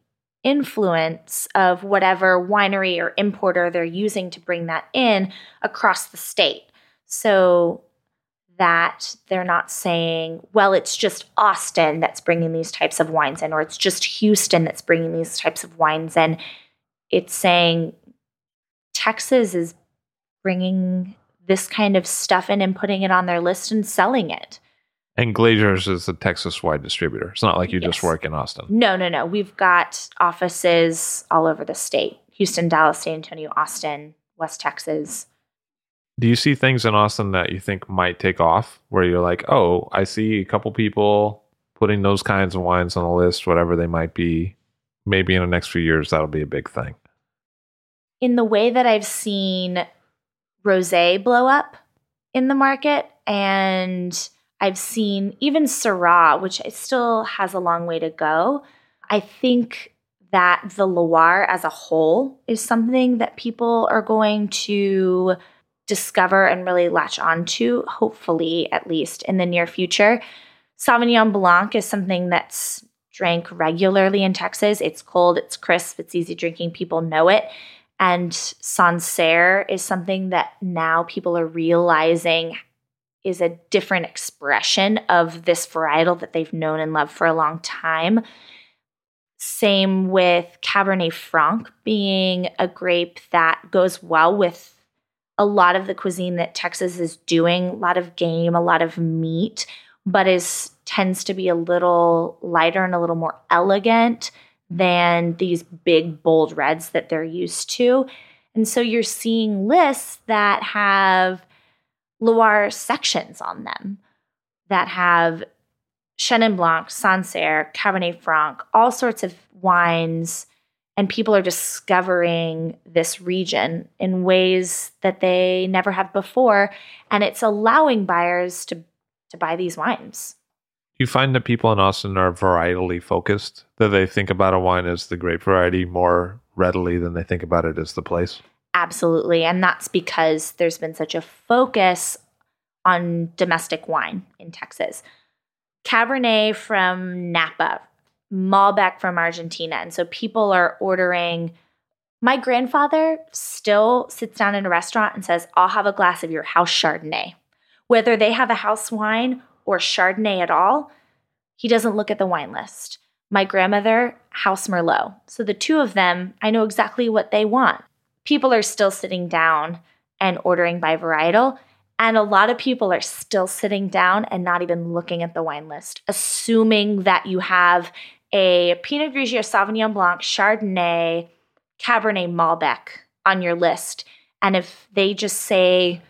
influence of whatever winery or importer they're using to bring that in across the state. So that they're not saying, well, it's just Austin that's bringing these types of wines in, or it's just Houston that's bringing these types of wines in. It's saying Texas is bringing this kind of stuff in and putting it on their list and selling it. And Glazer's is a Texas wide distributor. It's not like you yes. just work in Austin. No, no, no. We've got offices all over the state Houston, Dallas, San Antonio, Austin, West Texas. Do you see things in Austin that you think might take off where you're like, oh, I see a couple people putting those kinds of wines on the list, whatever they might be? Maybe in the next few years, that'll be a big thing. In the way that I've seen rosé blow up in the market and I've seen even Syrah, which still has a long way to go. I think that the Loire as a whole is something that people are going to discover and really latch onto, hopefully, at least in the near future. Sauvignon Blanc is something that's drank regularly in Texas. It's cold, it's crisp, it's easy drinking. People know it. And Sancerre is something that now people are realizing is a different expression of this varietal that they've known and loved for a long time. Same with Cabernet Franc being a grape that goes well with a lot of the cuisine that Texas is doing, a lot of game, a lot of meat, but is tends to be a little lighter and a little more elegant than these big bold reds that they're used to. And so you're seeing lists that have Loire sections on them that have Chenin Blanc, Sancerre, Cabernet Franc, all sorts of wines, and people are discovering this region in ways that they never have before, and it's allowing buyers to to buy these wines. Do you find that people in Austin are varietally focused, that they think about a wine as the grape variety more readily than they think about it as the place. Absolutely, and that's because there's been such a focus on domestic wine in Texas. Cabernet from Napa, Malbec from Argentina. And so people are ordering. My grandfather still sits down in a restaurant and says, I'll have a glass of your house Chardonnay. Whether they have a house wine or Chardonnay at all, he doesn't look at the wine list. My grandmother, House Merlot. So the two of them, I know exactly what they want. People are still sitting down and ordering by varietal. And a lot of people are still sitting down and not even looking at the wine list, assuming that you have a Pinot Grigio, Sauvignon Blanc, Chardonnay, Cabernet Malbec on your list. And if they just say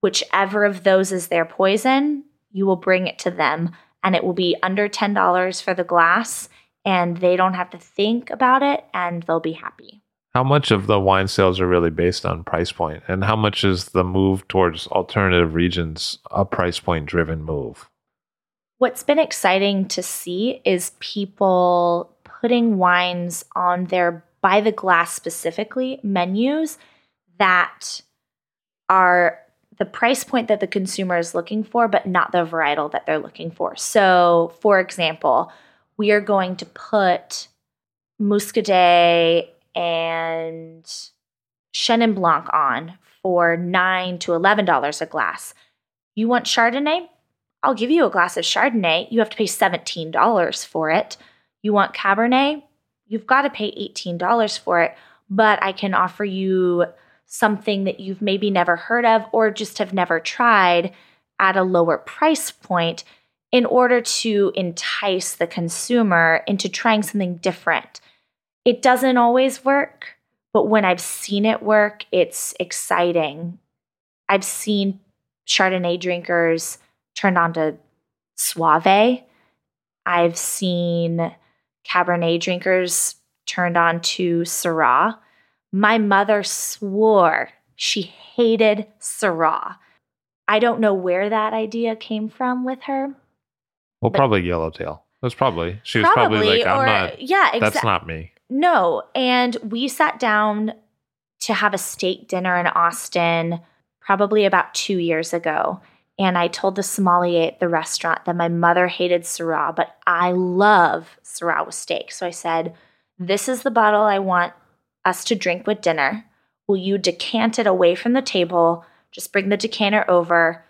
whichever of those is their poison, you will bring it to them and it will be under $10 for the glass and they don't have to think about it and they'll be happy. How much of the wine sales are really based on price point, and how much is the move towards alternative regions a price point driven move? What's been exciting to see is people putting wines on their by the glass specifically menus that are the price point that the consumer is looking for, but not the varietal that they're looking for. So, for example, we are going to put Muscadet and Chenin Blanc on for nine to eleven dollars a glass. You want Chardonnay? I'll give you a glass of Chardonnay. You have to pay seventeen dollars for it. You want Cabernet? You've got to pay eighteen dollars for it. But I can offer you something that you've maybe never heard of or just have never tried at a lower price point in order to entice the consumer into trying something different. It doesn't always work, but when I've seen it work, it's exciting. I've seen Chardonnay drinkers turned on to Soave. I've seen Cabernet drinkers turned on to Syrah. My mother swore she hated Syrah. I don't know where that idea came from with her. Well, probably Yellowtail. That's probably she was probably, probably like, I'm or, not. Yeah, that's not me. No. And we sat down to have a steak dinner in Austin probably about two years ago. And I told the sommelier at the restaurant that my mother hated Syrah, but I love Syrah with steak. So I said, This is the bottle I want us to drink with dinner. Will you decant it away from the table? Just bring the decanter over,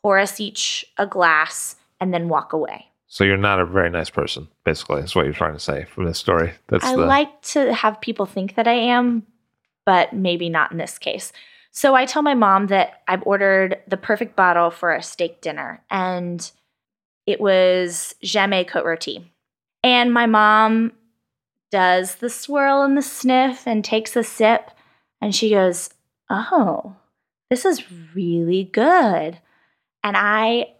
pour us each a glass, and then walk away. So you're not a very nice person, basically, is what you're trying to say from this story. That's I the... like to have people think that I am, but maybe not in this case. So I tell my mom that I've ordered the perfect bottle for a steak dinner, and it was Jamet Côte Rôtie. And my mom does the swirl and the sniff and takes a sip, and she goes, Oh, this is really good. And I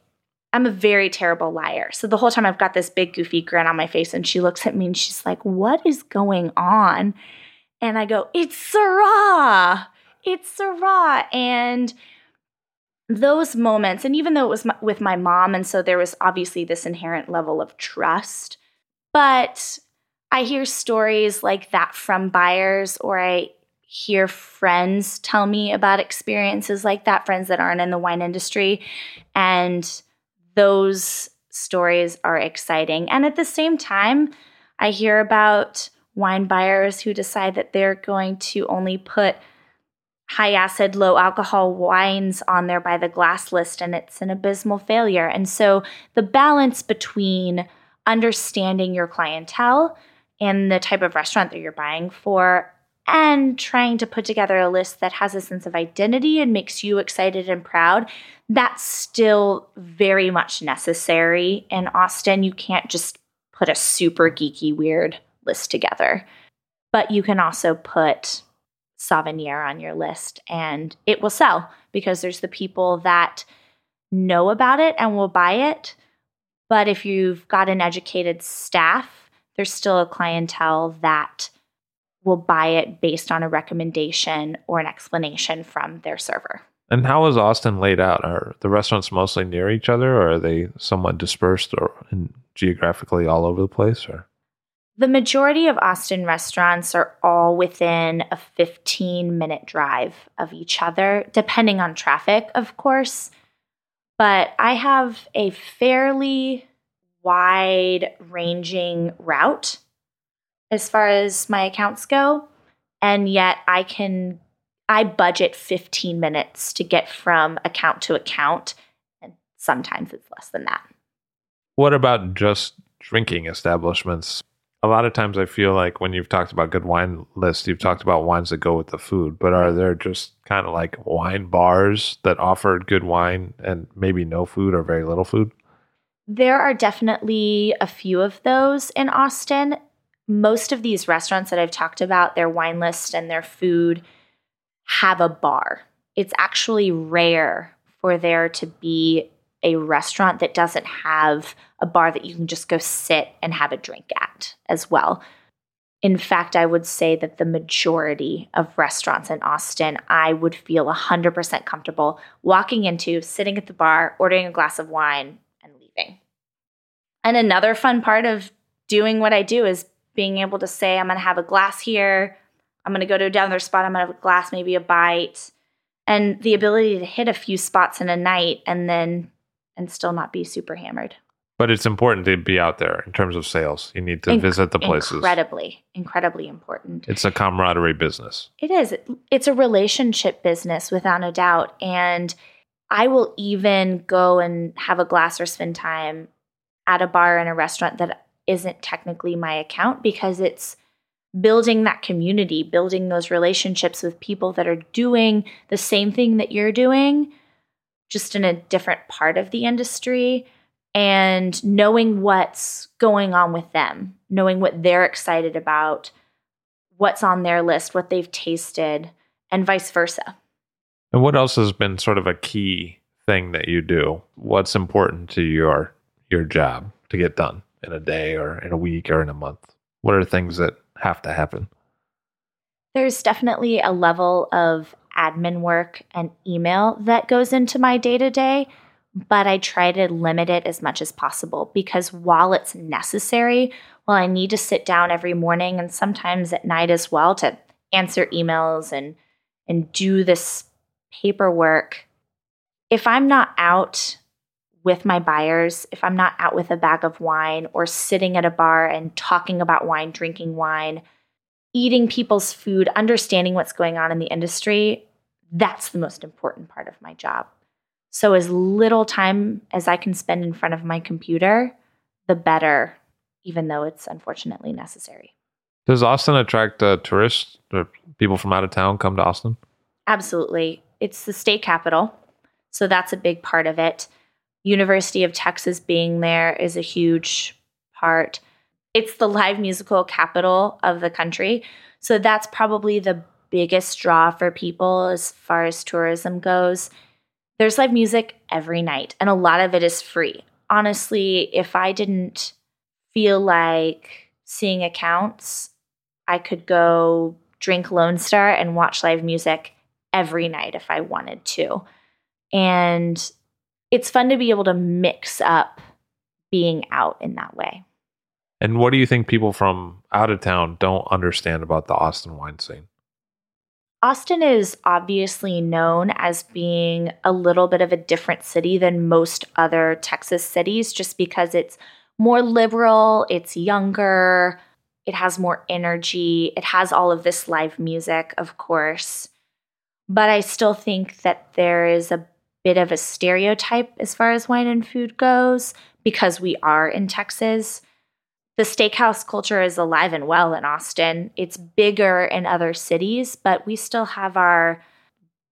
I'm a very terrible liar. So the whole time I've got this big goofy grin on my face, and she looks at me and she's like, What is going on? And I go, It's Syrah. it's Syrah." And those moments, and even though it was my, with my mom, and so there was obviously this inherent level of trust, but I hear stories like that from buyers, or I hear friends tell me about experiences like that, friends that aren't in the wine industry. And those stories are exciting. And at the same time, I hear about wine buyers who decide that they're going to only put high acid, low alcohol wines on there by the glass list, and it's an abysmal failure. And so the balance between understanding your clientele and the type of restaurant that you're buying for and trying to put together a list that has a sense of identity and makes you excited and proud, that's still very much necessary in Austin. You can't just put a super geeky, weird list together, but you can also put Sauvignon on your list and it will sell because there's the people that know about it and will buy it. But if you've got an educated staff, there's still a clientele that will buy it based on a recommendation or an explanation from their server. And how is Austin laid out? Are the restaurants mostly near each other, or are they somewhat dispersed or geographically all over the place? Or the majority of Austin restaurants are all within a 15 minute drive of each other, depending on traffic, of course. But I have a fairly wide ranging route as far as my accounts go. And yet I can, I budget 15 minutes to get from account to account. And sometimes it's less than that. What about just drinking establishments? A lot of times I feel like when you've talked about good wine lists, you've talked about wines that go with the food, but are there just kind of like wine bars that offer good wine and maybe no food or very little food? There are definitely a few of those in Austin most of these restaurants that I've talked about, their wine list and their food have a bar. It's actually rare for there to be a restaurant that doesn't have a bar that you can just go sit and have a drink at as well. In fact, I would say that the majority of restaurants in Austin, I would feel 100% comfortable walking into, sitting at the bar, ordering a glass of wine, and leaving. And another fun part of doing what I do is being able to say, I'm going to have a glass here. I'm going to go to down another spot. I'm going to have a glass, maybe a bite. And the ability to hit a few spots in a night and then, and still not be super hammered. But it's important to be out there in terms of sales. You need to Inc- visit the places. Incredibly, incredibly important. It's a camaraderie business. It is. It's a relationship business without a doubt. And I will even go and have a glass or spend time at a bar in a restaurant that isn't technically my account because it's building that community, building those relationships with people that are doing the same thing that you're doing, just in a different part of the industry, and knowing what's going on with them, knowing what they're excited about, what's on their list, what they've tasted, and vice versa. And what else has been sort of a key thing that you do? What's important to your your job to get done? In a day or in a week or in a month? What are the things that have to happen? There's definitely a level of admin work and email that goes into my day to day, but I try to limit it as much as possible because while it's necessary, while I need to sit down every morning and sometimes at night as well to answer emails and and do this paperwork, if I'm not out with my buyers, if I'm not out with a bag of wine or sitting at a bar and talking about wine, drinking wine, eating people's food, understanding what's going on in the industry, that's the most important part of my job. So, as little time as I can spend in front of my computer, the better, even though it's unfortunately necessary. Does Austin attract uh, tourists or people from out of town come to Austin? Absolutely. It's the state capital. So, that's a big part of it. University of Texas being there is a huge part. It's the live musical capital of the country. So that's probably the biggest draw for people as far as tourism goes. There's live music every night, and a lot of it is free. Honestly, if I didn't feel like seeing accounts, I could go drink Lone Star and watch live music every night if I wanted to. And it's fun to be able to mix up being out in that way. And what do you think people from out of town don't understand about the Austin wine scene? Austin is obviously known as being a little bit of a different city than most other Texas cities just because it's more liberal, it's younger, it has more energy, it has all of this live music, of course. But I still think that there is a bit of a stereotype as far as wine and food goes because we are in Texas. The steakhouse culture is alive and well in Austin. It's bigger in other cities, but we still have our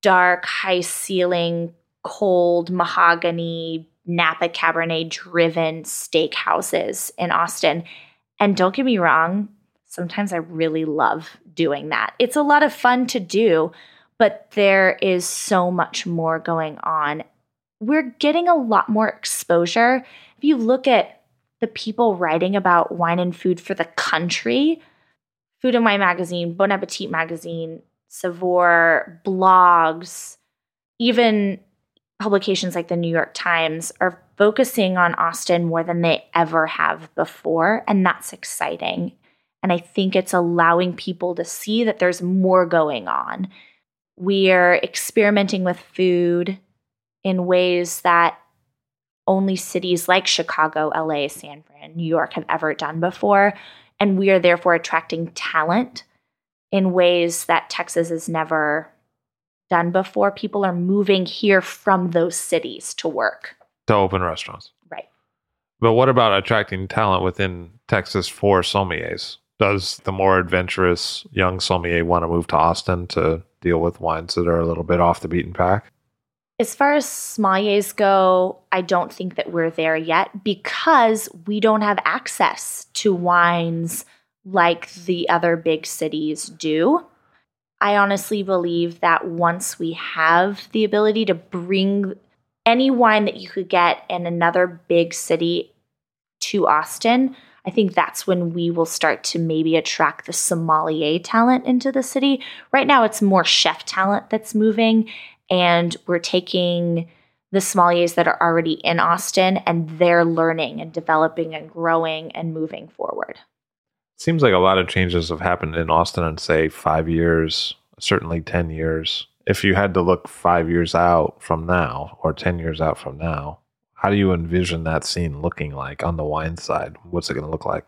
dark, high ceiling, cold mahogany, Napa Cabernet driven steakhouses in Austin. And don't get me wrong, sometimes I really love doing that. It's a lot of fun to do, but there is so much more going on. We're getting a lot more exposure. If you look at the people writing about wine and food for the country, Food and Wine Magazine, Bon Appetit Magazine, Saveur, blogs, even publications like the New York Times are focusing on Austin more than they ever have before. And that's exciting. And I think it's allowing people to see that there's more going on. We are experimenting with food in ways that only cities like Chicago, LA, San Fran, New York have ever done before. And we are therefore attracting talent in ways that Texas has never done before. People are moving here from those cities to work, to open restaurants. Right. But what about attracting talent within Texas for sommeliers? Does the more adventurous young sommelier want to move to Austin to deal with wines that are a little bit off the beaten path? As far as sommeliers go, I don't think that we're there yet because we don't have access to wines like the other big cities do. I honestly believe that once we have the ability to bring any wine that you could get in another big city to Austin, I think that's when we will start to maybe attract the sommelier talent into the city. Right now, it's more chef talent that's moving, and we're taking the sommeliers that are already in Austin and they're learning and developing and growing and moving forward. Seems like a lot of changes have happened in Austin in say five years, certainly 10 years. If you had to look five years out from now or 10 years out from now, how do you envision that scene looking like on the wine side? What's it going to look like?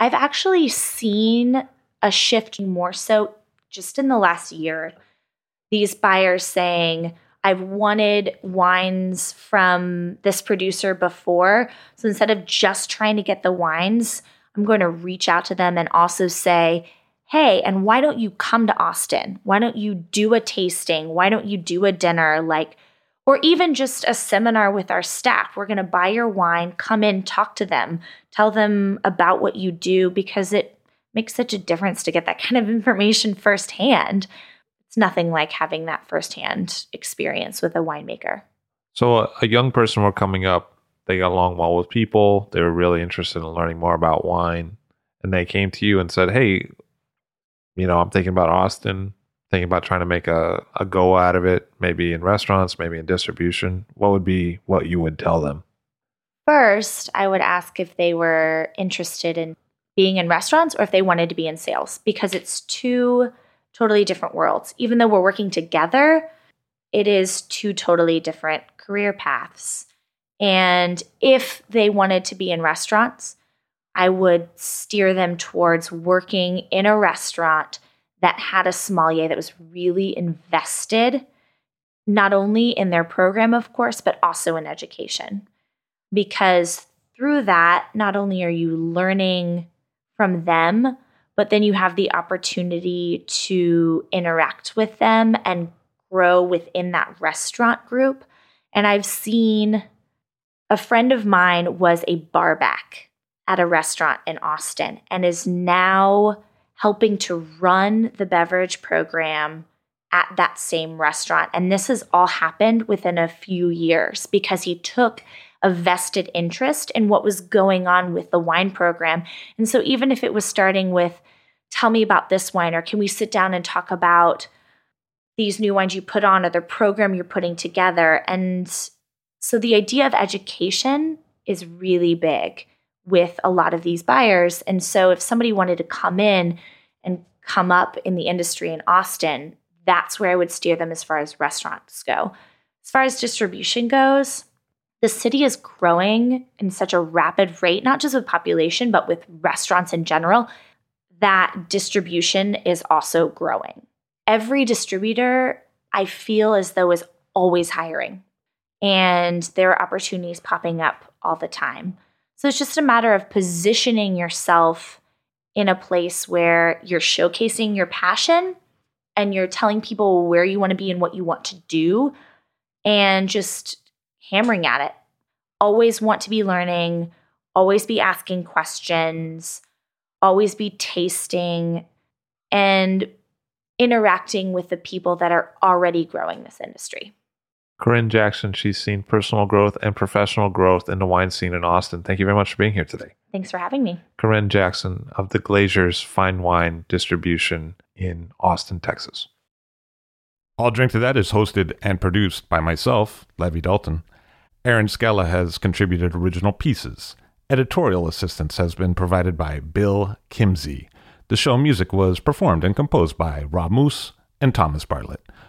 I've actually seen a shift more so just in the last year these buyers saying, I've wanted wines from this producer before. So instead of just trying to get the wines, I'm going to reach out to them and also say, hey, and why don't you come to Austin? Why don't you do a tasting? Why don't you do a dinner? Like, or even just a seminar with our staff. We're going to buy your wine, come in, talk to them, tell them about what you do because it makes such a difference to get that kind of information firsthand it's nothing like having that firsthand experience with a winemaker. So, a, a young person were coming up, they got along well with people, they were really interested in learning more about wine, and they came to you and said, Hey, you know, I'm thinking about Austin, thinking about trying to make a, a go out of it, maybe in restaurants, maybe in distribution. What would be what you would tell them? First, I would ask if they were interested in being in restaurants or if they wanted to be in sales because it's two totally different worlds. Even though we're working together, it is two totally different career paths. And if they wanted to be in restaurants, I would steer them towards working in a restaurant that had a sommelier that was really invested, not only in their program, of course, but also in education. Because through that, not only are you learning from them, but then you have the opportunity to interact with them and grow within that restaurant group. And I've seen a friend of mine was a barback at a restaurant in Austin and is now helping to run the beverage program at that same restaurant. And this has all happened within a few years because he took a vested interest in what was going on with the wine program. And so, even if it was starting with, tell me about this wine, or can we sit down and talk about these new wines you put on or the program you're putting together. And so the idea of education is really big with a lot of these buyers. And so if somebody wanted to come in and come up in the industry in Austin, that's where I would steer them as far as restaurants go. As far as distribution goes, the city is growing in such a rapid rate, not just with population, but with restaurants in general, that distribution is also growing. Every distributor, I feel as though, is always hiring, and there are opportunities popping up all the time. So it's just a matter of positioning yourself in a place where you're showcasing your passion and you're telling people where you want to be and what you want to do and just hammering at it. Always want to be learning, always be asking questions, always be tasting and interacting with the people that are already growing this industry. Carenn Jackson, she's seen personal growth and professional growth in the wine scene in Austin. Thank you very much for being here today. Thanks for having me. Carenn Jackson of the Glazer's Fine Wine Distribution in Austin, Texas. I'll Drink to That is hosted and produced by myself, Levi Dalton. Erin Scala has contributed original pieces. Editorial assistance has been provided by Bill Kimsey. The show music was performed and composed by Rob Moose and Thomas Bartlett.